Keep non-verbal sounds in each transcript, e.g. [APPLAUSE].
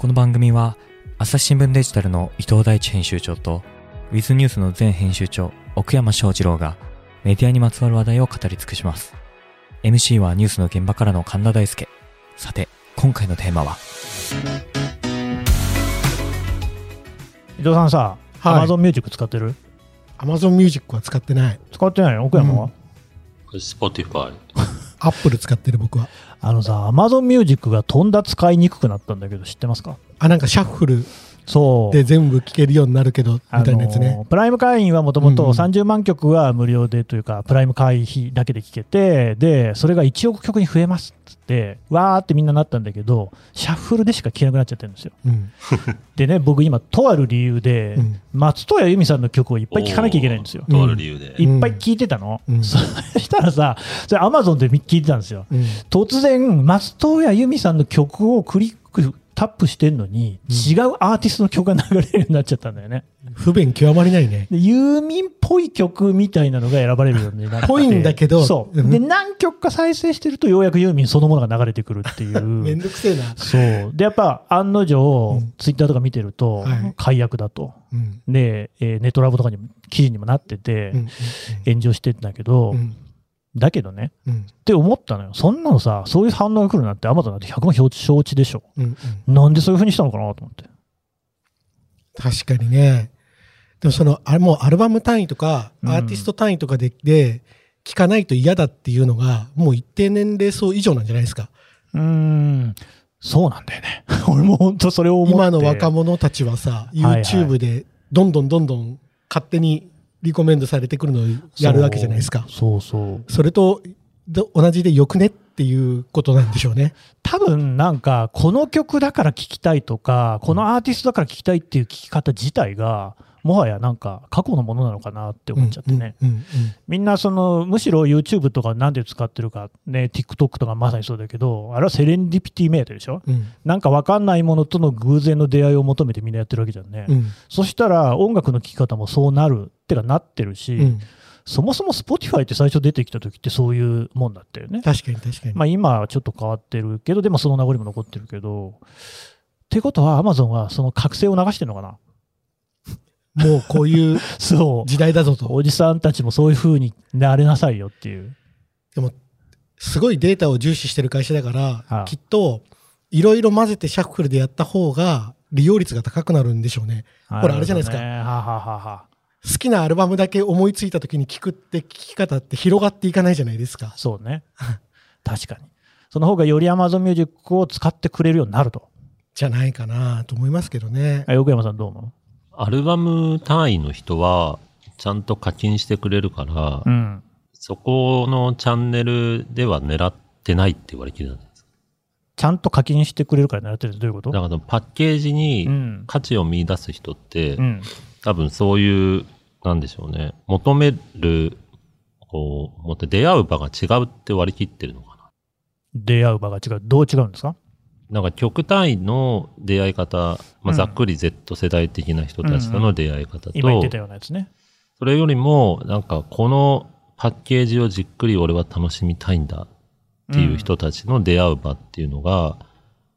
この番組は朝日新聞デジタルの伊藤大地編集長とウィズニュースの前編集長奥山翔二郎がメディアにまつわる話題を語り尽くします。MC はニュースの現場からの神田大輔。さて、今回のテーマは？伊藤さんさ、はい Amazon Music 使ってる？Amazon Music は使ってない。使ってないの？奥山は、Spotify。アップル使ってる僕は。あのさ、Amazon Music がとんだ使いにくくなったんだけど、知ってますか？あ、なんかシャッフルそう。で全部聴けるようになるけど、みたいなやつね。プライム会員はもともとうんうん30万曲は無料でというか、プライム会費だけで聴けて、で、それが1億曲に増えますっつって、わーってみんななったんだけど、シャッフルでしか聴けなくなっちゃってるんですよ。うん。[LAUGHS] でね、僕今、とある理由で、うん松任谷由実さんの曲をいっぱい聴かなきゃいけないんですよ。とある理由で。いっぱい聴いてたの。うん [LAUGHS] そしたらさ、それ Amazon で聴いてたんですよ。うん。突然、松任谷由実さんの曲をクリック、タップしてんのに、違うアーティストの曲が流れるようになっちゃったんだよね。不便極まりないね。でユーミンっぽい曲みたいなのが選ばれるようになって。ぽいんだけどそう。うんで、何曲か再生してると、ようやくユーミンそのものが流れてくるってい [LAUGHS] めんう。どくせえな。そう。で、やっぱ、案の定、うんツイッターとか見てるとはい、解約だと。うん。で、えーネトラボとかにも記事にもなってて、うん。炎上してんだけど、うん。だけどね、うん。って思ったのよ。そんなのさ、そういう反応が来るなんて、アマゾンなんて100万承知でしょ。うん。うん。なんでそういう風にしたのかなと思って。確かにね。でもその、あれもうアルバム単位とか、うんアーティスト単位とかで、で、聴かないと嫌だっていうのが、もう一定年齢層以上なんじゃないですか。うーん、そうなんだよね。[LAUGHS] 俺も本当それを思って。今の若者たちはさ、YouTube でどんどんどんどん勝手にリコメンドされてくるのをやるわけじゃないですか。そうそうそれとど同じでよくねっていうことなんでしょうね。多分なんか、この曲だから聴きたいとか、このアーティストだから聴きたいっていう聴き方自体が、もはやなんか過去のものなのかなって思っちゃってね。みんなその、むしろ YouTube とかなんで使ってるか、ね、TikTok とかまさにそうだけど、あれはセレンディピティメイトでしょ？うんなんかわかんないものとの偶然の出会いを求めてみんなやってるわけじゃんね。うんそしたら音楽の聴き方もそうなるってかなってるし、うんそもそも Spotify って最初出てきた時ってそういうもんだったよね。確かに確かに。まあ今はちょっと変わってるけど、でもその名残も残ってるけど、ってことは Amazon はその覚醒を流してるのかな？もうこうい [LAUGHS] う。時代だぞと。おじさんたちもそういう風になれなさいよっていう。でも、すごいデータを重視してる会社だから、はあきっと、いろいろ混ぜてシャッフルでやった方が、利用率が高くなるんでしょうね。ほらあれじゃないですかねはあはあは好きなアルバムだけ思いついた時に聞くって聞き方って広がっていかないじゃないですか。そうね。[LAUGHS] 確かに。その方がより Amazon Music を使ってくれるようになると。じゃないかなと思いますけどね。あ横山さんどう思アルバム単位の人は、ちゃんと課金してくれるから、ううん。そこのチャンネルでは狙ってないって言われきるじゃないですか。ちゃんと課金してくれるから狙ってるってどういうこと？だからパッケージうにん。価値を見出す人って、うん。多分そういう、なんでしょうね、求める、こう、もっと出会う場が違うって割り切ってるのかな。出会う場が違う。どう違うんですか？なんか極単位の出会い方、まうんあ、ざっくり Z 世代的な人たちとの出会い方と、今言ってたようなやつね。それよりも、なんかこのパッケージをじっくり俺は楽しみたいんだっていう人たちの出会う場っていうのが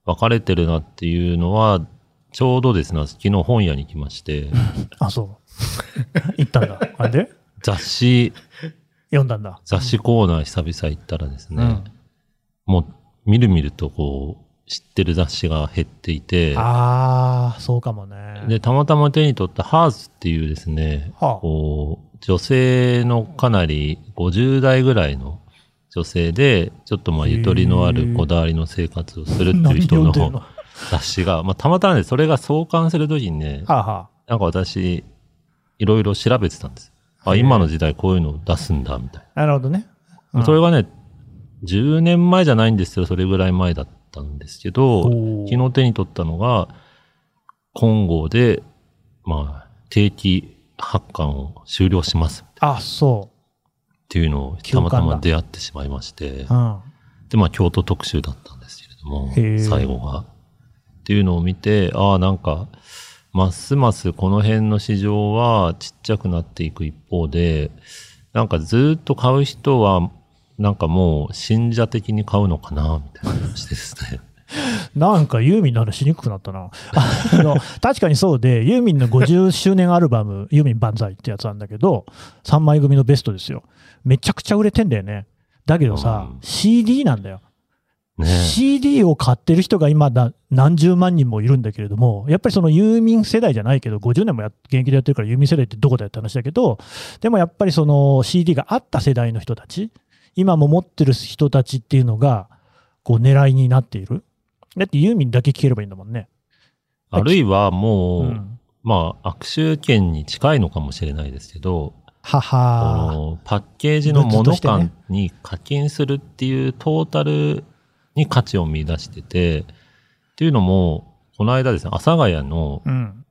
分かれてるなっていうのは、ちょうどですね、昨日本屋に来まして、[LAUGHS] あ、そう。[LAUGHS] 行ったんだ。あれで？雑誌、読んだんだ。雑誌コーナー久々行ったらですね、うんもうみるみるとこう、知ってる雑誌が減っていて、ああ、そうかもね。で、たまたま手に取ったハーズっていうですね、はあこう、女性のかなり50代ぐらいの女性で、ちょっとまあゆとりのあるこだわりの生活をするっていう人のの？雑誌が、まあたまたまね、それが創刊するときにね、はあ、はなんか私、いろいろ調べてたんです。あ、今の時代こういうのを出すんだ、みたいあ、なるほどね。うな。んそれがね、10年前じゃないんですけど、それぐらい前だったんですけど、昨日手に取ったのが、今後で、まあ、定期発刊を終了しますあ、そっていうのをたまたま出会ってしまいましてう。う、ん。で、まあ、京都特集だったんですけれども最後が。っていうのを見て、ああ、なんか、ますますこの辺の市場はちっちゃくなっていく一方で、なんかずっと買う人は、なんかもう信者的に買うのかな、みたいな感じですね。[LAUGHS] なんかユーミンの話しにくくなったな。あの確かにそうで、ユーミンの50周年アルバム、ユーミン万歳ってやつなんだけど、3枚組のベストですよ。めちゃくちゃ売れてんだよね。だけどさ、うん CD なんだよ。ね CD を買ってる人が今だ何十万人もいるんだけれども、やっぱりそのユーミン世代じゃないけど、50年もや現役でやってるからユーミン世代ってどこだよって話だけど、でもやっぱりその CD があった世代の人たち、今も持ってる人たちっていうのが、こう狙いになっている。だってユーミンだけ聴ければいいんだもんね。あるいはもう、うんまあ、握手券に近いのかもしれないですけど、はこはのパッケージのグッズと物してね感に課金するっていうトータルに価値を見出してて、っていうのも、この間ですね、阿佐ヶ谷の、うん。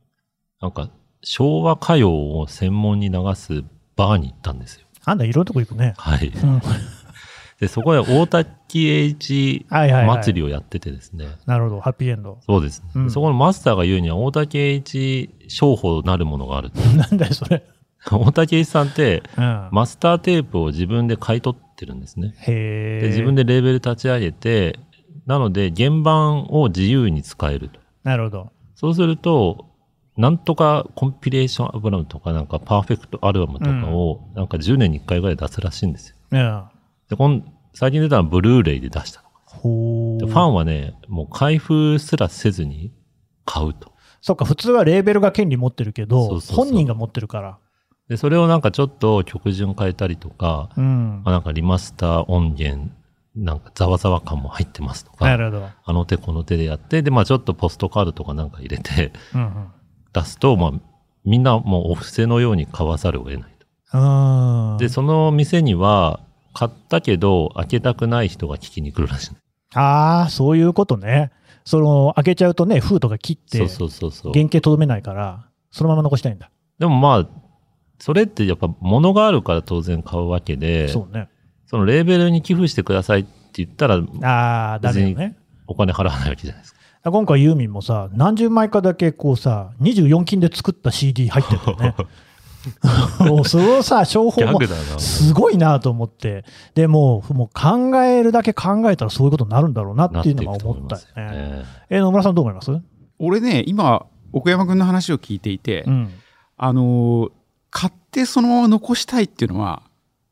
なんか、昭和歌謡を専門に流すバーに行ったんですよ。あんたいろんなとこ行くね。はい。うん。で、そこで大滝栄一。祭りをやっててですね。なるほど、ハッピーエンド。そうですね、うんそこのマスターが言うには、大竹栄一商法なるものがあると。[LAUGHS] なんだよ、それ。大竹栄一さんって、うん。マスターテープを自分で買い取ってるんですね。へえ。で自分でレーベル立ち上げて、なので原版を自由に使えると。なるほど。そうすると、なんとかコンピレーションアルバムとか、なんかパーフェクトアルバムとかを、なんか10年に1回ぐらい出すらしいんですよ。うん。で、こん最近出たのはブルーレイで出したの。ほファンはね、もう開封すらせずに買うと。そっか、普通はレーベルが権利持ってるけど、そうそうそう本人が持ってるから。で、それをなんかちょっと曲順変えたりとか、うん。まあ、なんかリマスター音源、なんかざわざわ感も入ってますとか、なるほど。あの手この手でやって、で、まあちょっとポストカードとかなんか入れてうん出すと、まあみんなもうお布施のように買わざるを得ないと。うん。うん。で、その店には、買ったけど開けたくない人が聞きに来るらしい。ああ、そういうことね。その、開けちゃうとね、封とか切って、そうそうそうそう。原型とどめないから、そのまま残したいんだ。でもまあ、それってやっぱ物があるから当然買うわけで、そうね。そのレーベルに寄付してくださいって言ったら、ああ、ダメよね。お金払わないわけじゃないですか。今回ユーミンもさ、何十枚かだけこうさ、24金で作った CD 入ってるよね。[LAUGHS] [LAUGHS] もうそのさ、商法も。すごいなと思って、でもうもう考えるだけ考えたらそういうことになるんだろうなっていうのは思ったよね。ね。え野村さんどう思います？俺ね、今、奥山君の話を聞いていて、うん。あのー買ってそのまま残したいっていうのは、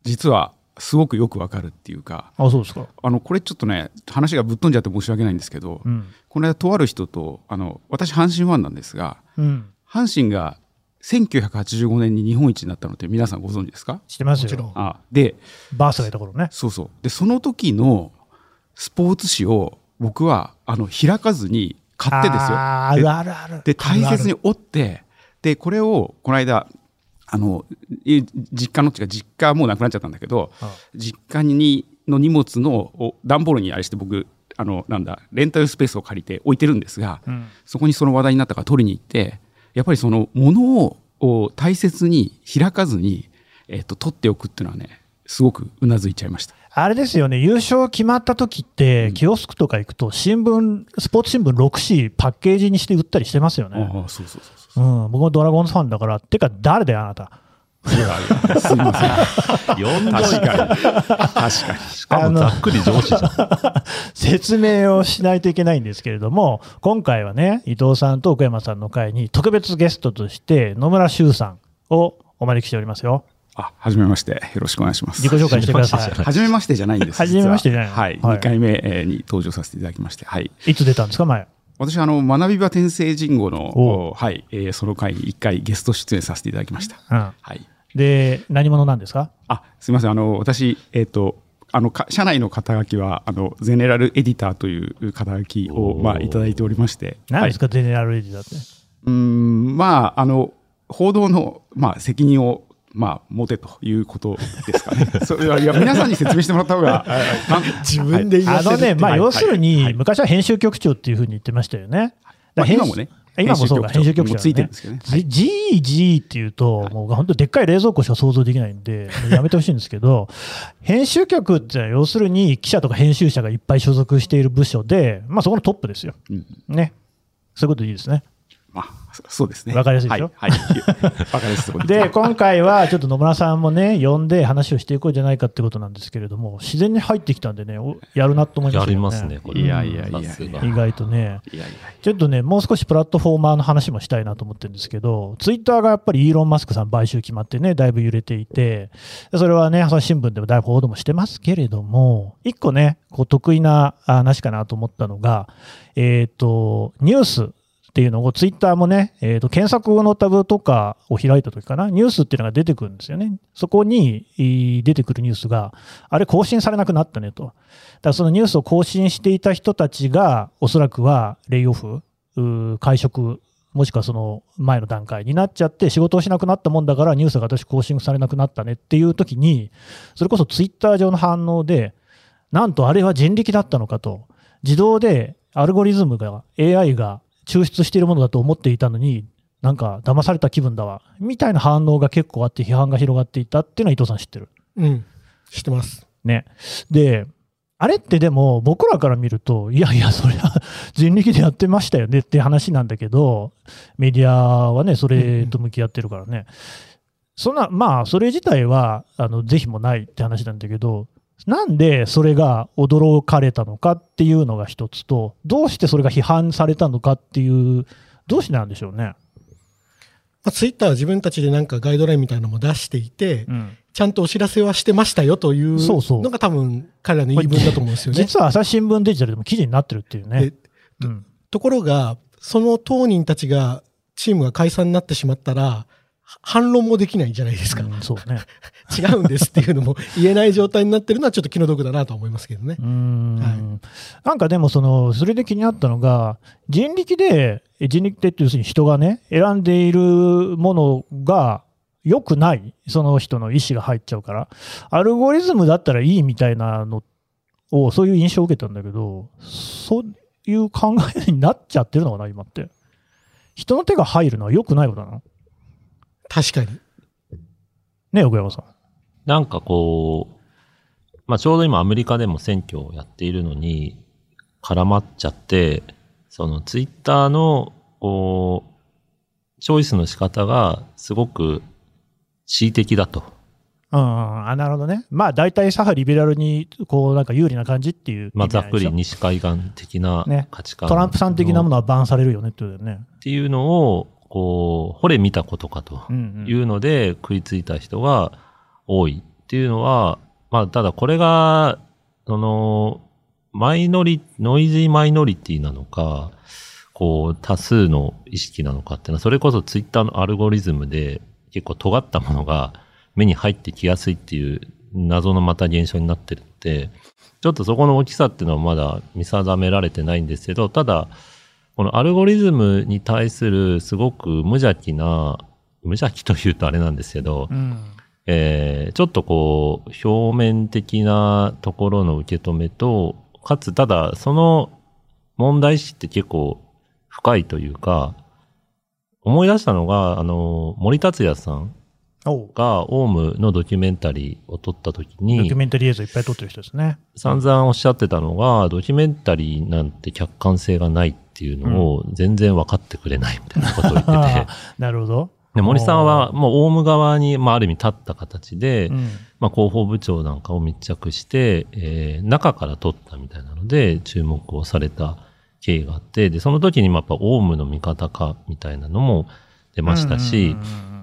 実はすごくよくわかるっていうか、あ、そうですか。あの、これちょっとね、話がぶっ飛んじゃって申し訳ないんですけど、うん。この間とある人と、あの、私阪神ファンなんですが、うん。阪神が1985年に日本一になったのって皆さんご存知ですか？知ってますよ。もちろん。あで、バースがいた頃ね。そうそう。で、その時のスポーツ紙を僕は、あの、開かずに買ってですよ。あるあるある。で、大切に折って、で、これを、この間、あの、い実家のっていうか、実家はもうなくなっちゃったんだけど、ある実家にの荷物のお段ボールにあれして僕、あの、なんだ、レンタルスペースを借りて置いてるんですが、うん。そこにその話題になったから取りに行って、やっぱりその物をを大切に開かずに、えっと、取っておくっていうのはね、すごくうなずいちゃいました。あれですよね、優勝決まった時って、キオスクとか行くと、新聞、スポーツ新聞6紙パッケージにして売ったりしてますよね。ああ、そうそうそうそう。うん、僕もドラゴンズファンだから、てか、誰だよ、あなた。いやいやすいません。呼んどい確てかに。確かに。しかもざっくり上司じゃん。説明をしないといけないんですけれども、今回はね、伊藤さんと奥山さんの会に特別ゲストとして野村修さんをお招きしておりますよ。あ、はじめまして。よろしくお願いします。自己紹介してください。[LAUGHS] はじめましてじゃないんです。はじめましてじゃないははい。はい2回目えーに登場させていただきまして。はい。いつ出たんですか、前？私、あの、学び場転生人語の、はい、えーその回に1回ゲスト出演させていただきました。うん。はい。で、何者なんですか？あ、すみません。あの、私、えっ、と、あの、か社内の肩書きは、あの、ゼネラルエディターという肩書きを、まあ、いただいておりまして。何ですか、ゼネラルエディだって。うーん、まあ、あの、報道の、まあ、責任を、まあ、持てということですかね。[LAUGHS] それはいや、皆さんに説明してもらった方が、自分で言わあのね、まあ、はい要するはに、い昔は編集局長っていうふうに言ってましたよね。今もね、今もそうか、編集局長、ね。もついてるんですけどね。G、G っていうと、もう本当でっかい冷蔵庫しか想像できないんで、[LAUGHS] やめてほしいんですけど、編集局ってのは要するに記者とか編集者がいっぱい所属している部署で、まあそこのトップですよ。うんね。そういうことでいいですね。まあ、そそうですね。わかりやすいでしょ？はい。はい [LAUGHS] わかりやすいところで、今回はちょっと野村さんもね、呼んで話をしていこうじゃないかってことなんですけれども、自然に入ってきたんでね、おやるなと思いましたよやりますね、これ。いやいやいや意外とね。いやいやちょっとね、もう少しプラットフォーマーの話もしたいなと思ってるんですけど、ツイッターがやっぱりイーロン・マスクさん買収決まってね、だいぶ揺れていて、それはね、朝日新聞でもだいぶ報道もしてますけれども、一個ね、こう得意なあ話かなと思ったのが、えっ、と、ニュースっていうのをツイッターもね、えーと検索のタブとかを開いた時かな、ニュースっていうのが出てくるんですよね。そこに出てくるニュースが、あれ更新されなくなったねと。だからそのニュースを更新していた人たちが、おそらくはレイオフ、会食、もしくはその前の段階になっちゃって、仕事をしなくなったもんだから、ニュースが私更新されなくなったねっていう時に、それこそツイッター上の反応で、なんとあれは人力だったのかと、自動でアルゴリズムが、AI が抽出しているものだと思っていたのに、なんか騙された気分だわ、みたいな反応が結構あって、批判が広がっていたっていうのは伊藤さん知ってる。うん。知ってます。ね。で、あれってでも僕らから見ると、いやいや、それは人力でやってましたよねって話なんだけど、メディアはね、それと向き合ってるからね。そんな、まあ、それ自体は、あの、是非もないって話なんだけど、なんでそれが驚かれたのかっていうのが一つと、どうしてそれが批判されたのかっていう、どうしてなんでしょうね。まあ、ツイッターは自分たちでなんかガイドラインみたいなのも出していて、うんちゃんとお知らせはしてましたよというのが多分彼らの言い分だと思うんですよね。実は朝日新聞デジタルでも記事になってるっていうねで。うんところが、その当人たちが、チームが解散になってしまったら、反論もできないじゃないですか。うんそうね。[LAUGHS] 違うんですっていうのも言えない状態になってるのはちょっと気の毒だなと思いますけどねう。ーんはなんかでもその、それで気になったのが、人力で、え人力でって要するに人がね、選んでいるものが良くない、その人の意思が入っちゃうから、アルゴリズムだったらいいみたいなのを、そういう印象を受けたんだけど、そういう考えになっちゃってるのかな、今って。人の手が入るのは良くないことなの？確かに。ね、奥山さん。なんかこう、まあちょうど今アメリカでも選挙をやっているのに絡まっちゃって、そのツイッターの、こう、チョイスの仕方がすごく恣意的だと。うんうん、あなるほどね。まあ、大体左派リベラルに、こう、なんか有利な感じっていうまあざっくり西海岸的なね価値観、トランプさん的なものはバンされるよねってことだよね。っていうのを、こう、惚れ見たことかというので食いついた人が多いっていうのは、まあただこれが、その、マイノリ、ノイジーマイノリティなのか、こう、多数の意識なのかっていうのは、それこそツイッターのアルゴリズムで結構尖ったものが目に入ってきやすいっていう謎のまた現象になってるので、ちょっとそこの大きさっていうのはまだ見定められてないんですけど、ただ、このアルゴリズムに対するすごく無邪気な、無邪気というとあれなんですけど、うんえーちょっとこう、表面的なところの受け止めと、かつただその問題意識って結構深いというか、思い出したのが、あの、森達也さんがオウムのドキュメンタリーを撮った時ドキュに、メンタリー映像いっぱい撮ってる人ですね。散々おっしゃってたのが、ドキュメンタリーなんて客観性がないっていうのを全然分かってくれないみたいなことを言ってて、[LAUGHS] なるほど。で森さんはもうオウム側に、まあ、ある意味立った形で、うん。まあ、広報部長なんかを密着して、えー中から撮ったみたいなので注目をされた経緯があって、で、その時にまあやっぱオウムの味方かみたいなのも出ましたし、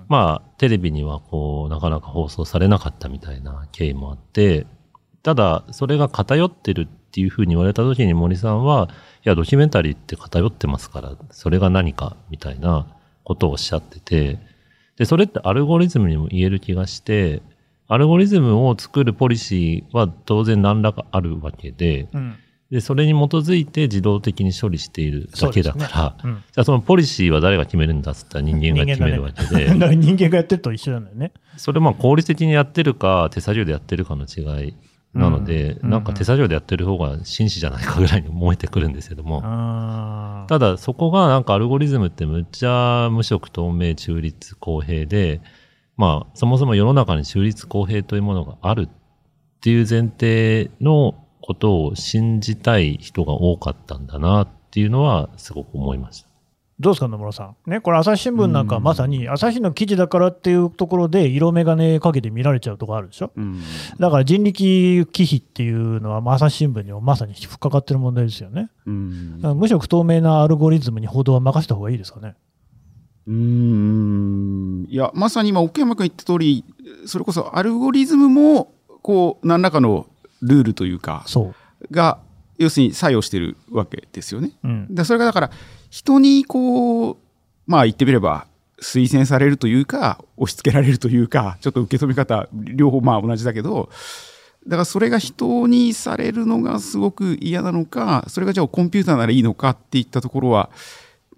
まあ、テレビにはこう、なかなか放送されなかったみたいな経緯もあって、ただ、それが偏ってるっていうふうに言われた時に森さんは、いや、ドキュメンタリーって偏ってますから、それが何かみたいなことをおっしゃってて、で、それってアルゴリズムにも言える気がして、アルゴリズムを作るポリシーは当然何らかあるわけで、うん。で、それに基づいて自動的に処理しているだけだから、ね。うん。じゃあそのポリシーは誰が決めるんだっつったら人間が決めるわけで、[LAUGHS] だから人間がやってると一緒なんだよね。それまあ効率的にやってるか手作業でやってるかの違いなので、うんなんか手作業でやってる方が紳士じゃないかぐらいに思えてくるんですけども、ただそこがなんかアルゴリズムってむっちゃ無色透明中立公平で、まあそもそも世の中に中立公平というものがあるっていう前提のことを信じたい人が多かったんだなっていうのはすごく思いました。どうですか、野村さん。ね、これ、朝日新聞なんかはまさに、朝日の記事だからっていうところで、色眼鏡かけて見られちゃうところあるでしょ。うんだから人力忌避っていうのは、まあ朝日新聞にもまさに引っかかってる問題ですよね。うんだから無色透明なアルゴリズムに報道は任せた方がいいですかね。うーんいやまさに今奥山君言った通りそれこそアルゴリズムもこう何らかのルールというかそが要するに作用してるわけですよね。う。うん。でそれがだから人にこうまあ言ってみれば推薦されるというか押し付けられるというかちょっと受け止め方両方まあ同じだけどだからそれが人にされるのがすごく嫌なのかそれがじゃあコンピューターならいいのかっていったところは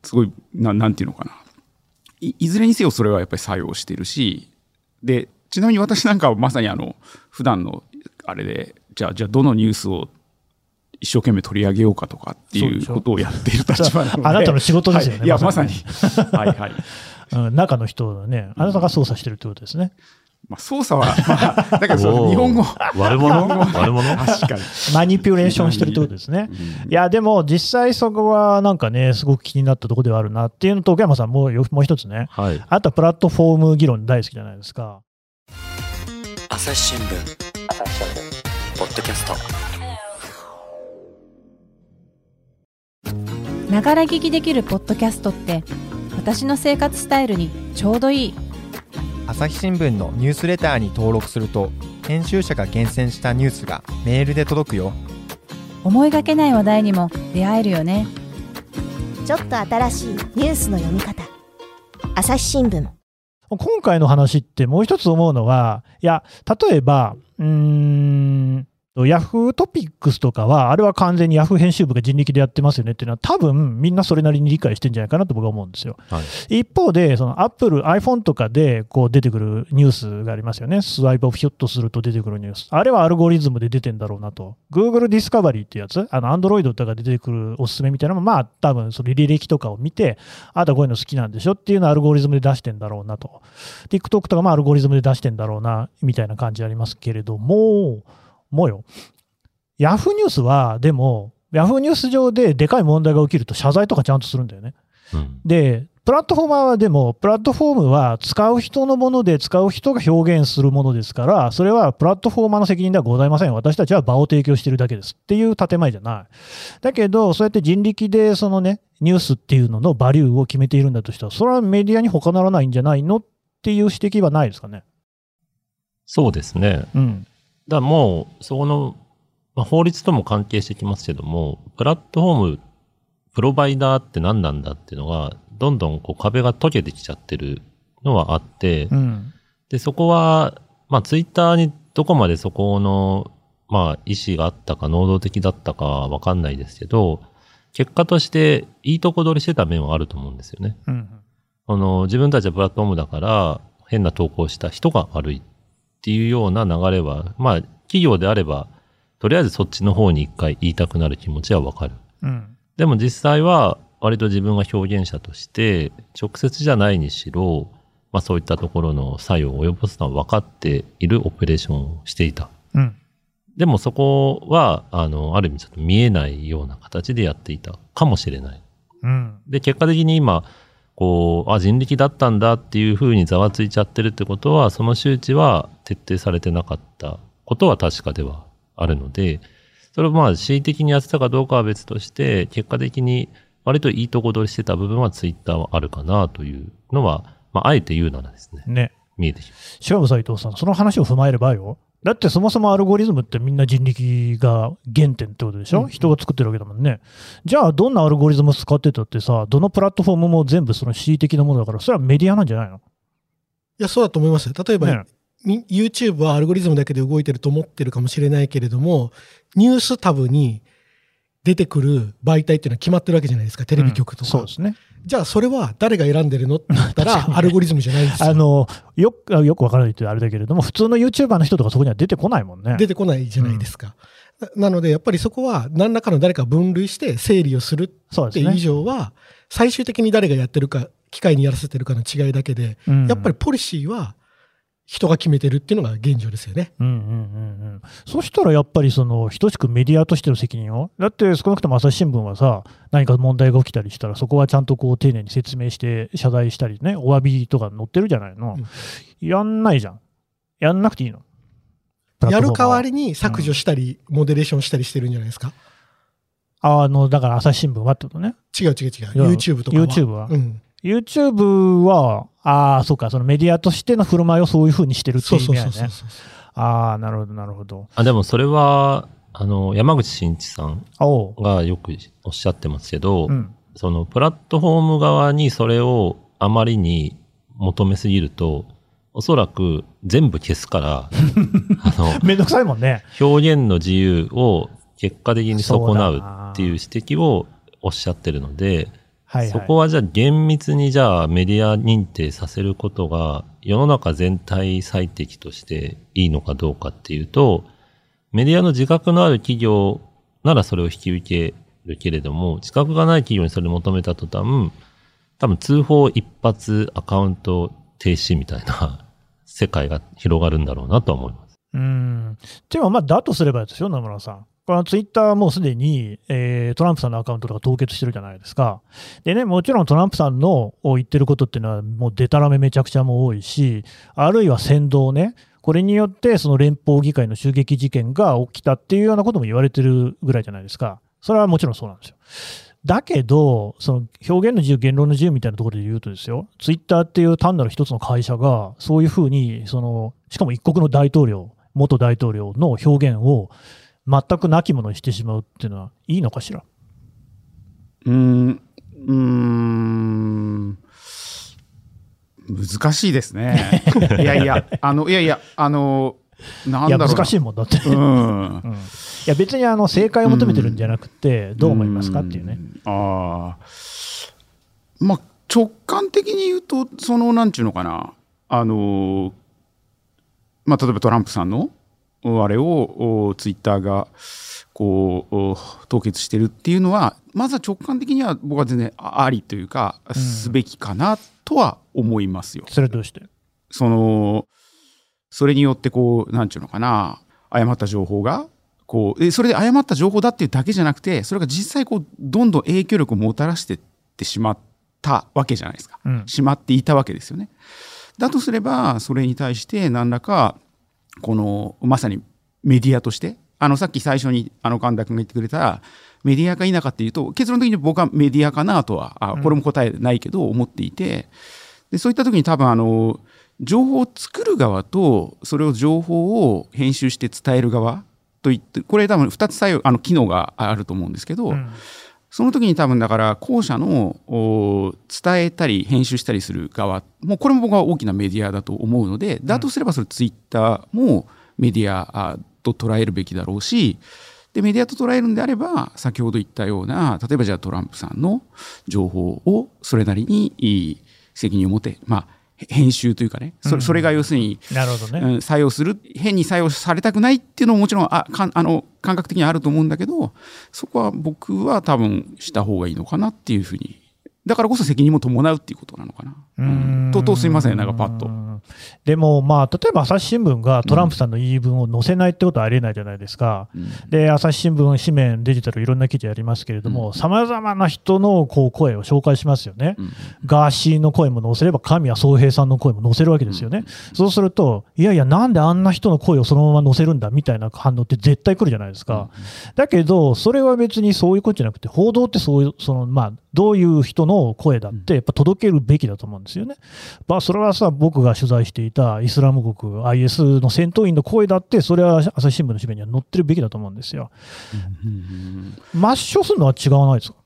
すごいななんていうのかないいずれにせよそれはやっぱり作用してるしでちなみに私なんかはまさにあの普段のあれでじゃあじゃあどのニュースを一生懸命取り上げようかとかっていうことをやっている立場なので。[LAUGHS] あなたの仕事ですよねはい。いやまさに。に。はいはい。[LAUGHS] うん、中の人はね、あなたが操作してるってことですね。まあ操作は、まあ、だけどその日本語。悪者？悪者？確かに。マニピュレーションしてるってことですね。いや、でも実際そこはなんかね、すごく気になったところではあるなっていうのと、奥山さんもうよもう一つね、はい。あとはプラットフォーム議論大好きじゃないですか。朝日新聞。ポッドキャストながら聞きできるポッドキャストって私の生活スタイルにちょうどいい。朝日新聞のニュースレターに登録すると編集者が厳選したニュースがメールで届くよ。思いがけない話題にも出会えるよね。ちょっと新しいニュースの読み方。朝日新聞。今回の話ってもう一つ思うのは、いや、例えば、うーん、ヤフートピックスとかは、あれは完全にヤフー編集部が人力でやってますよねっていうのは、多分みんなそれなりに理解してんじゃないかなと僕は思うんですよ。はい。一方で、そのアップル、iPhone とかでこう出てくるニュースがありますよね。スワイプをひょっとすると出てくるニュース。あれはアルゴリズムで出てんだろうなと。Google ディスカバリーってやつ、あの、Android とかで出てくるおすすめみたいなのも、まあ、多分その履歴とかを見て、あなたこういうの好きなんでしょっていうのをアルゴリズムで出してんだろうなと。TikTok とかもアルゴリズムで出してんだろうな、みたいな感じありますけれども、もうよ。ヤフーニュースは、でも、ヤフーニュース上ででかい問題が起きると謝罪とかちゃんとするんだよね。うん。で、プラットフォーマーはでも、プラットフォームは使う人のもので、使う人が表現するものですから、それはプラットフォーマーの責任ではございません。私たちは場を提供しているだけですっていう建前じゃない。だけど、そうやって人力でそのね、ニュースっていうののバリューを決めているんだとしたら、それはメディアに他ならないんじゃないの？っていう指摘はないですかね。そうですね。うん。らもう、そこの、まあ、法律とも関係してきますけども、プラットフォーム、プロバイダーって何なんだっていうのが、どんどんこう壁が解けてきちゃってるのはあって、うん。で、そこは、まあ、ツイッターにどこまでそこの、まあ、意思があったか、能動的だったかはわかんないですけど、結果として、いいとこ取りしてた面はあると思うんですよね。うん。あの、自分たちはプラットフォームだから、変な投稿した人が悪いっていうような流れは、まあ、企業であれば、とりあえずそっちの方に一回言いたくなる気持ちはわかる。うん。でも実際は、割と自分が表現者として、直接じゃないにしろ、まあそういったところの作用を及ぼすのは分かっているオペレーションをしていた。うん。でもそこは、あの、ある意味ちょっと見えないような形でやっていたかもしれない。うん。で、結果的に今、こう、あ、人力だったんだっていうふうにざわついちゃってるってことは、その周知は徹底されてなかったことは確かではあるので、それをまあ恣意的にやってたかどうかは別として、結果的に割といいとこ取りしてた部分はツイッターはあるかなというのは、まああえて言うならですね、ね。見えてきます。しかも斉藤さん、その話を踏まえればよ。だってそもそもアルゴリズムってみんな人力が原点ってことでしょ、人が作ってるわけだもんね。じゃあ、どんなアルゴリズム使ってたってさ、どのプラットフォームも全部その恣意的なものだから、それはメディアなんじゃないの？いや、そうだと思いますよ。例えば、ねみ YouTube はアルゴリズムだけで動いてると思ってるかもしれないけれども、ニュースタブに出てくる媒体っていうのは決まってるわけじゃないですか、テレビ局とか。そうですね。じゃあ、それは誰が選んでるのって言ったら、[LAUGHS] アルゴリズムじゃないんですよ。あの、よく、あよくわからないってあれだけれども、普通の YouTuber の人とかそこには出てこないもんね。出てこないじゃないですか。ななので、やっぱりそこは何らかの誰か分類して整理をするっていう以。上は、最終的に誰がやってるか、機械にやらせてるかの違いだけで、うんやっぱりポリシーは人が決めてるっていうのが現状ですよね。うんうんうんうん。そしたらやっぱりその等しくメディアとしての責任を、だって少なくとも朝日新聞はさ、何か問題が起きたりしたら、そこはちゃんとこう丁寧に説明して、謝罪したりね、お詫びとか載ってるじゃないの。やんないじゃん。やんなくていいの？やる代わりりに削除したり、モデレーションしたりしてるんじゃないですか？あの、だから朝日新聞はってことね。違う違う違う。YouTube とかは。YouTube は、うん YouTube は、ああ、そうか、そのメディアとしての振る舞いをそういうふうにしてるっていう意味合いね。ああ、なるほど、なるほど。あ、でもそれは、あの、山口真一さんがよくおっしゃってますけど、うんそのプラットフォーム側にそれをあまりに求めすぎると、おそらく全部消すから、あの、めんどくさいもんね。表現の自由を結果的に損なうっていう指摘をおっしゃってるので、はいはいそこはじゃあ厳密にじゃあメディア認定させることが世の中全体最適としていいのかどうかっていうと、メディアの自覚のある企業ならそれを引き受けるけれども、自覚がない企業にそれを求めた途端、多分通報一発アカウント停止みたいな [LAUGHS] 世界が広がるんだろうなとは思います。うん。でもまあ、だとすればですよ、野村さん。このツイッターはもうすでに、えートランプさんのアカウントとか凍結してるじゃないですか。でね、もちろんトランプさんの言ってることっていうのは、もうデタラメめちゃくちゃも多いし、あるいは扇動ね、これによってその連邦議会の襲撃事件が起きたっていうようなことも言われてるぐらいじゃないですか。それはもちろんそうなんですよ。だけど、その表現の自由、言論の自由みたいなところで言うとですよ、ツイッターっていう単なる一つの会社が、そういうふうに、その、しかも一国の大統領、元大統領の表現を全くなきものにしてしまうっていうのは、いいのかしら？うーん、うーん、難しいですね。[LAUGHS] いやいや、あの、いやいや、あの、なんだろうな。難しいもんだって。うん。いや、別にあの正解を求めてるんじゃなくて、どう思いますかっていうね。ああ。まあ、直感的に言うと、その、なんちゅうのかな。あの、まあ、例えばトランプさんの、あれを、おツイッターが、こう、お凍結してるっていうのは、まずは直感的には僕は全然あありというか、すべきかなとは思いますよ。それどうして？その、それによってこう、なんちゅうのかな、誤った情報が、こう、えそれで誤った情報だっていうだけじゃなくて、それが実際こう、どんどん影響力をもたらしてってしまったわけじゃないですか。うんしまっていたわけですよね。だとすれば、それに対して何らか、この、まさにメディアとして、あの、さっき最初に、あの、神田君が言ってくれた、メディアか否かっていうと、結論的に僕はメディアかなとは、あこれも答えないけど、思っていて、で、そういった時に多分、あの、情報を作る側と、それを情報を編集して伝える側といって、これ多分2つ作用、あの、機能があると思うんですけど、その時に多分だから後者の伝えたり編集したりする側もうこれも僕は大きなメディアだと思うのでだとすればそれツイッターもメディアと捉えるべきだろうしでメディアと捉えるんであれば先ほど言ったような例えばじゃあトランプさんの情報をそれなりに責任を持てまあ編集というかね。それそれが要するに、なるほどね。うん採用する。変に採用されたくないっていうのももちろんあかんあの感覚的にはあると思うんだけどそこは僕は多分した方がいいのかなっていうふうに。だからこそ責任も伴うっていうことなのかな。うん。ととすいません。なんかパッと。でも、まあ、例えば朝日新聞がトランプさんの言い分を載せないってことはありえないじゃないですか。で、朝日新聞、紙面、デジタル、いろんな記事ありますけれども、さまざまな人のこう声を紹介しますよね。ガーシーの声も載せれば、神谷宗平さんの声も載せるわけですよね。そうすると、いやいや、なんであんな人の声をそのまま載せるんだみたいな反応って絶対来るじゃないですか。だけど、それは別にそういうことじゃなくて、報道ってそういう、その、まあ、どういう人の声だって、やっぱ届けるべきだと思うんですよね。まあ、それはさ、僕が取材していたイスラム国 IS の戦闘員の声だって、それは朝日新聞の紙面には載ってるべきだと思うんですよ。抹消するのは違わないですか？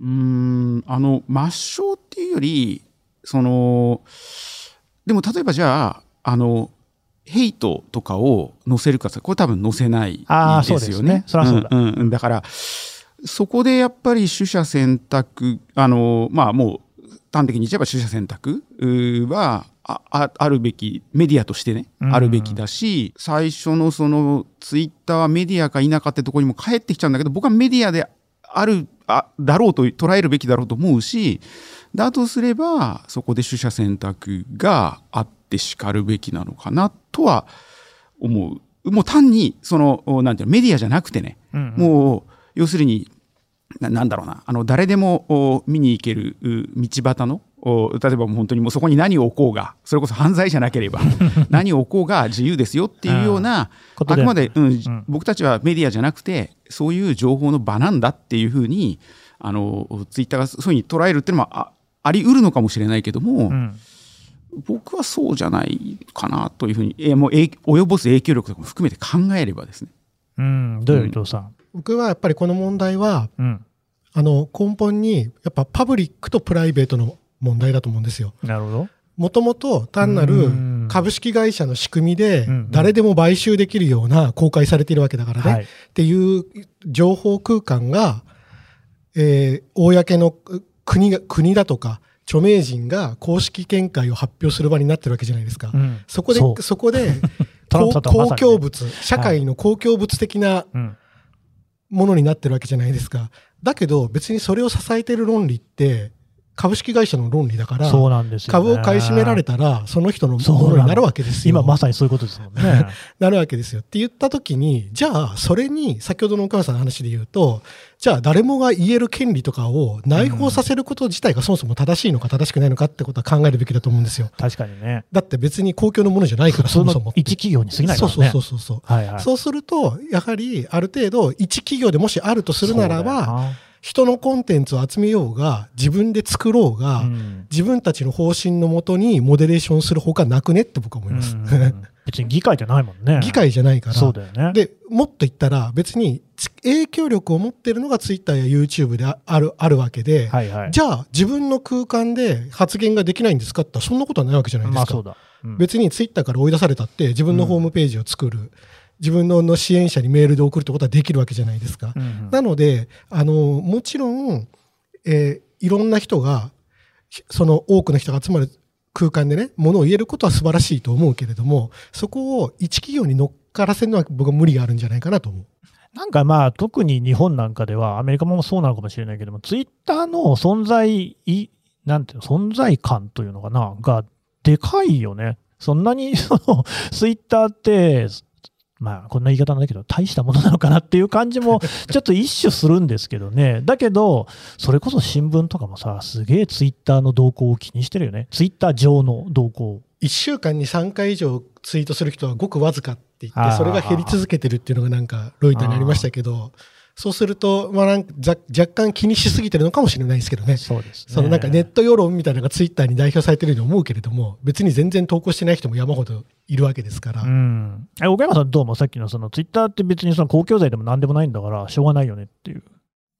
うーんあの抹消っていうよりそのでも例えばじゃああのヘイトとかを載せるかさこれ多分載せないですよそうですね。だからそこでやっぱり取捨選択あのまあもう端的に言っちゃえば取捨選択はあああるべきメディアとしてね、うん。あるべきだし最初のそのツイッターはメディアか否かってところにも返ってきちゃうんだけど僕はメディアであるあだろうと捉えるべきだろうと思うしだとすればそこで取捨選択があってしかるべきなのかなとは思う。もう単にそのなんていうのメディアじゃなくてね、うんうん。もう要するにななんだろうなあの誰でもお見に行けるう道端のお例えばもう本当にもうそこに何を置こうがそれこそ犯罪じゃなければ [LAUGHS] 何を置こうが自由ですよっていうようなことで。あくまで、うんん。僕たちはメディアじゃなくてそういう情報の場なんだっていうふうにあのツイッターがそういうふうに捉えるっていうのはああり得るのかもしれないけども、うん。僕はそうじゃないかなというふうにえもう及ぼす影響力とかも含めて考えればですね。うん、どうよ、伊藤さん。僕はやっぱりこの問題は、うん、あの、根本に、やっぱパブリックとプライベートの問題だと思うんですよ。なるほど。もともと単なうるん。株式会社の仕組みで誰でも買収できるような公開されているわけだからね、はい。っていう情報空間が、えー公のう国が、国だとか著名人が公式見解を発表する場になってるわけじゃないですか。うん。そこで、そこで [LAUGHS] 公共物、社会の公共物的なうん。ものになってるわけじゃないですか。だけど別にそれを支えてる論理って株式会社の論理だから、そうなんですよ、ね。株を買い占められたら、その人のものになるわけですよ。今まさにそういうことですもんね。[LAUGHS] なるわけですよ。って言ったときに、じゃあ、それに、先ほどの岡山さんの話で言うと、じゃあ、誰もが言える権利とかを内包させること自体がそもそも正しいのか正しくないのかってことは考えるべきだと思うんですよ。確かにね。だって別に公共のものじゃないから、そもそも。一企業に過ぎないからね。そうそうそうそう。はいはい。そうすると、やはり、ある程度、一企業でもしあるとするならば、な人のコンテンツを集めようが、自分で作ろうが、うん自分たちの方針のもとにモデレーションするほかなくねって僕は思います。うん別に議会じゃないもんね。議会じゃないから。そうだよね。で、もっと言ったら、別につ影響力を持ってるのがツイッターや YouTube でああるあるわけで、はいはい。じゃあ自分の空間で発言ができないんですかってそんなことはないわけじゃないですか。まあそうだ。うん別にツイッターから追い出されたって自分のホームページを作る、自分のの支援者にメールで送るってことはできるわけじゃないですか。うんうんなので、あの、もちろん、えーいろんな人が、ひその多くの人が集まる空間でね、ものを言えることは素晴らしいと思うけれども、そこを一企業に乗っからせるのは僕は無理があるんじゃないかなと思う。なんかまあ、特に日本なんかでは、アメリカもそうなのかもしれないけども、ツイッターの存在い、なんていうの、存在感というのかな、がでかいよね。そんなに、その、ツイッターって、まあ、こんな言い方なんだけど、大したものなのかなっていう感じも、[LAUGHS] ちょっと一種するんですけどね。だけど、それこそ新聞とかもさ、すげえツイッターの動向を気にしてるよね。ツイッター上の動向。1週間に3回以上ツイートする人はごくわずかって言って、それが減り続けてるっていうのがなんか、ロイターにありましたけど、そうすると、まあなんかざ若干気にしすぎてるのかもしれないですけどね。そうですね。そのなんかネット世論みたいなのがツイッターに代表されてるように思うけれども、別に全然投稿してない人も山ほどいるわけですから。うん。え岡山さんどうもさっきのそのツイッターって別にその公共財でも何でもないんだから、しょうがないよねっていう。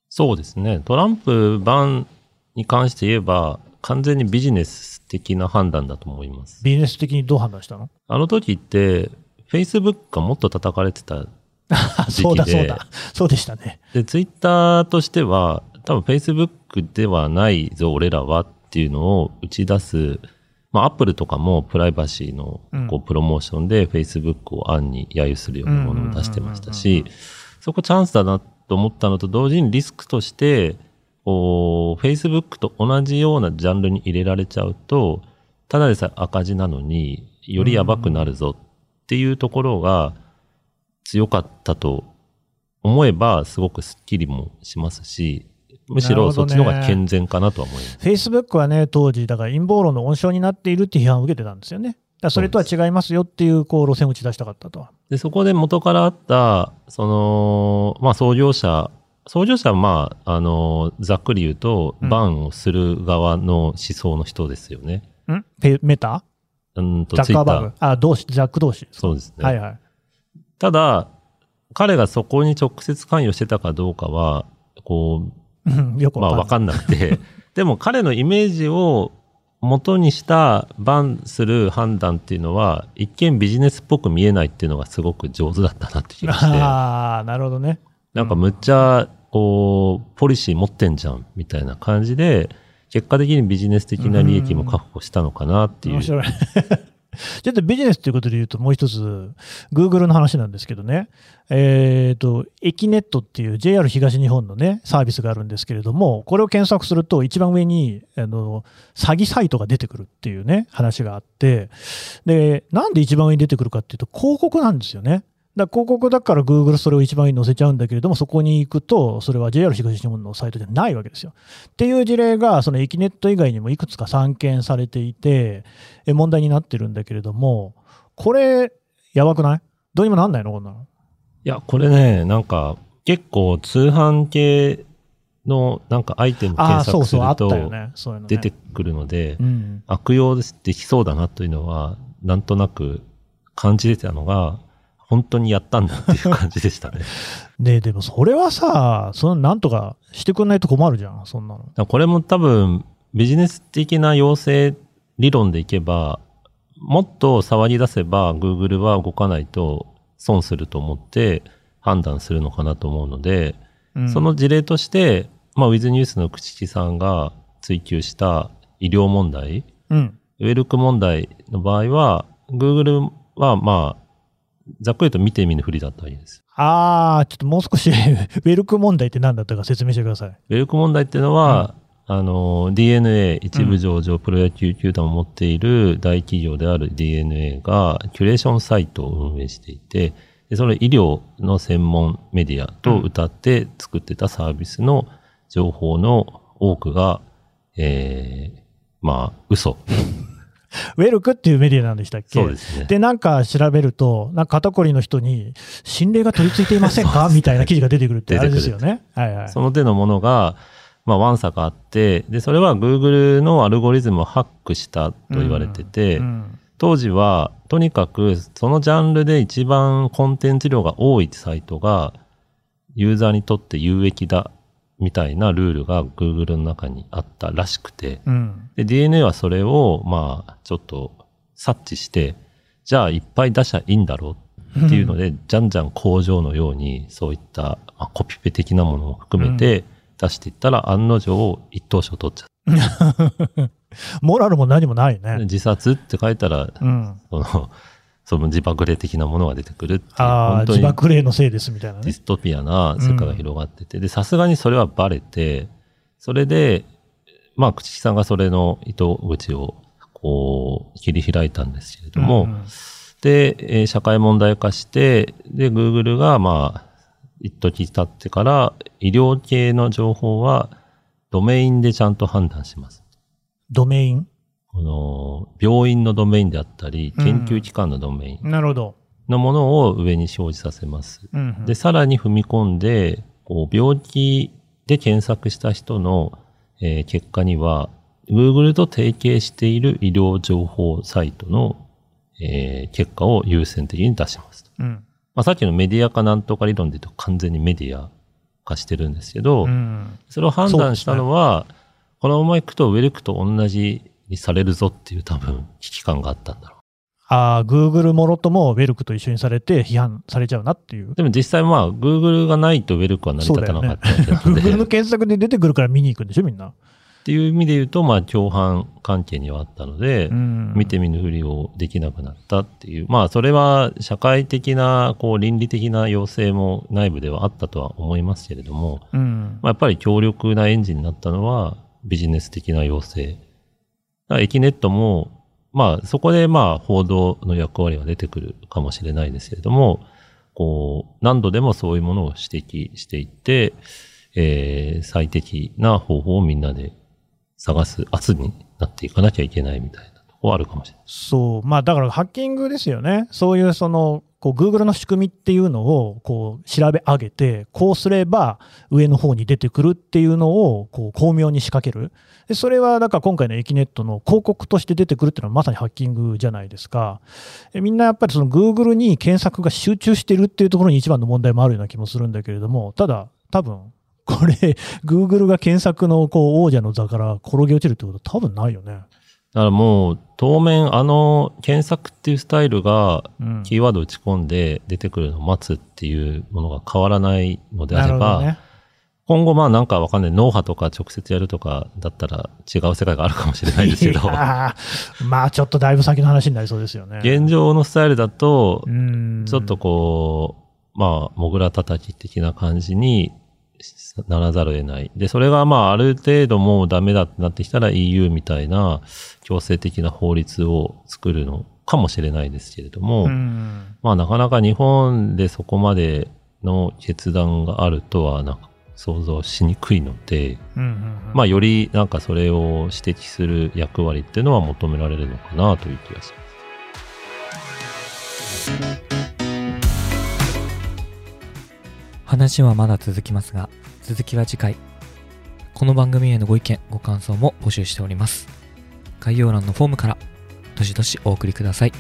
そうですね。トランプ版に関して言えば、完全にビジネス的な判断だと思います。ビジネス的にどう判断したの？あの時って、Facebook がもっと叩かれてた [LAUGHS] そうだそうだ。そうでしたね。で、ツイッターとしては、多分 Facebook ではないぞ、俺らはっていうのを打ち出す。まあ、アップルとかもプライバシーのうんこうプロモーションで Facebook を暗に揶揄するようなものを出してましたし、そこチャンスだなと思ったのと同時にリスクとして、こう Facebook と同じようなジャンルに入れられちゃうと、ただでさえ赤字なのによりやばくなるぞっていうところが強かったと思えば、すごくスッキリもしますし、むしろそっちの方が健全かなとは思います。Facebook はね、当時、だから陰謀論の温床になっているって批判を受けてたんですよね。だそれとは違いますよっていう、こう、路線を打ち出したかったと。で、そこで元からあった、その、まあ創業者、創業者はまあ、あの、ざっくり言うと、うんバンをする側の思想の人ですよね。ん？ペメタ？うんと、ザッカーバーグ？。あ、同士、ザック同士。そうですね。はいはい。ただ、彼がそこに直接関与してたかどうかは、こう、うんよくまあわかんない。わかんなくて、[LAUGHS] でも彼のイメージを元にしたバンする判断っていうのは、一見ビジネスっぽく見えないっていうのがすごく上手だったなって気がして、ああ、なるほどね。なんかむっちゃ、こう、ポリシー持ってんじゃん、みたいな感じで、結果的にビジネス的な利益も確保したのかなっていう。面白い。ちょっとビジネスということで言うと、もう一つ、Google の話なんですけどね、えっ、と、エキネットっていう JR 東日本のね、サービスがあるんですけれども、これを検索すると、一番上に、あの、詐欺サイトが出てくるっていうね、話があって、で、なんで一番上に出てくるかっていうと、広告なんですよね。だから広告だから Google それを一番上に載せちゃうんだけれども、そこに行くと、それは JR 東日本のサイトじゃないわけですよ。っていう事例が、そのエキネット以外にもいくつか散見されていて、え問題になってるんだけれども、これ、やばくない？どうにもなんないの？こんなの。いや、これね、なんか、結構通販系のなんかアイテム検索すると。出てくるのでう、ん。悪用できそうだなというのは、なんとなく感じてたのが、本当にやったんだっていう感じでしたね。[LAUGHS] ねでもそれはさ、そのなんとかしてくんないと困るじゃん、そんなの。これも多分、ビジネス的な要請理論でいけば、もっと触り出せば Google は動かないと損すると思って判断するのかなと思うので、うんその事例として、まあ、ウィズニュースの口木さんが追求した医療問題、うん。ウェルク問題の場合は、Google はまあ、ざっくりと見て見ぬふりだったわけです。ああ、ちょっともう少し、[LAUGHS] ウェルク問題って何だったか説明してください。ウェルク問題っていうのは、あの、DNA 一部上場プロ野球球団を持っている大企業である DNA がキュレーションサイトを運営していて、でそれ医療の専門メディアと歌って作ってたサービスの情報の多くが、えー、まあ、嘘。ウェルクっていうメディアなんでしたっけ？ですね。で、なんか調べると、なんか肩こりの人に、心霊が取り付いていませんか？[LAUGHS] みたいな記事が出てくるって、あれですよね。はいはい。その手のものが、まあ、ワンサがあって、で、それは Google のアルゴリズムをハックしたと言われてて、うん当時は、とにかく、そのジャンルで一番コンテンツ量が多いサイトが、ユーザーにとって有益だ、みたいなルールが Google の中にあったらしくて、うん。で、DNA はそれを、まあ、ちょっと察知して、じゃあいっぱい出しゃいいんだろうっていうので、じゃんじゃん工場のように、そういった、まあ、コピペ的なものを含めて出していったら、案の定一等賞取っちゃっ [LAUGHS] モラルも何もないね。自殺って書いたら、うん。その、その自爆霊的なものが出てくるっていう、ああ、本当に自爆霊のせいですみたいなね。ディストピアな世界が広がってて、で、さすがにそれはバレて、それで、まあ、口木さんがそれの糸口を、こう、切り開いたんですけれども、うんで、えー社会問題化して、で、Google が、まあ、一時経ってから、医療系の情報は、ドメインでちゃんと判断します。ドメイン？この、病院のドメインであったり、うん研究機関のドメインなるほど。のものを上に表示させます。うんうんで、さらに踏み込んで、こう病気で検索した人の、えー結果には、Google と提携している医療情報サイトの、えー結果を優先的に出します。うん。まあ、さっきのメディア化なんとか理論で言うと完全にメディア化してるんですけど、うん。それを判断したのは、このままいくとウェルクと同じにされるぞっていう多分危機感があったんだろう。ああ、Google もろともウェルクと一緒にされて批判されちゃうなっていう。でも実際まあ、Google がないとウェルクは成り立たなかったわけなので、Google の検索で出てくるから見に行くんでしょ、みんな。っていう意味で言うと、まあ、共犯関係にはあったので、うん見て見ぬふりをできなくなったっていう、まあ、それは社会的な、こう、倫理的な要請も内部ではあったとは思いますけれども、うん。まあ、やっぱり強力なエンジンになったのは、ビジネス的な要請。だからエキネットも、まあ、そこでまあ、報道の役割は出てくるかもしれないですけれども、こう、何度でもそういうものを指摘していって、えー、最適な方法をみんなで探す圧になっていかなきゃいけないみたいな。ところはあるかもしれない。そう。まあ、だからハッキングですよね。そういう、その、こう、Google の仕組みっていうのを、こう、調べ上げて、こうすれば上の方に出てくるっていうのを、こう、巧妙に仕掛ける。で、それは、だから今回のエキネットの広告として出てくるっていうのはまさにハッキングじゃないですか。みんなやっぱりその Google に検索が集中してるっていうところに一番の問題もあるような気もするんだけれども、ただ、多分、これ、Google が検索のこう王者の座から転げ落ちるってことは多分ないよね。だからもう、当面、あの、検索っていうスタイルが、うんキーワード打ち込んで出てくるのを待つっていうものが変わらないのであれば、ね。今後まあなんかわかんない。脳波とか直接やるとかだったら違う世界があるかもしれないですけど、まあちょっとだいぶ先の話になりそうですよね。現状のスタイルだと、うんちょっとこう、まあ、モグラ叩き的な感じにならざるを得ない。で、それがまあ、ある程度もうダメだってなってきたら EU みたいな強制的な法律を作るのかもしれないですけれども、うんまあ、なかなか日本でそこまでの決断があるとは、なんか想像しにくいので、うんうんうんまあ、よりなんかそれを指摘する役割っていうのは求められるのかなという気がします。話はまだ続きますが、続きは次回。この番組へのご意見、ご感想も募集しております。概要欄のフォームから、どしどしお送りください。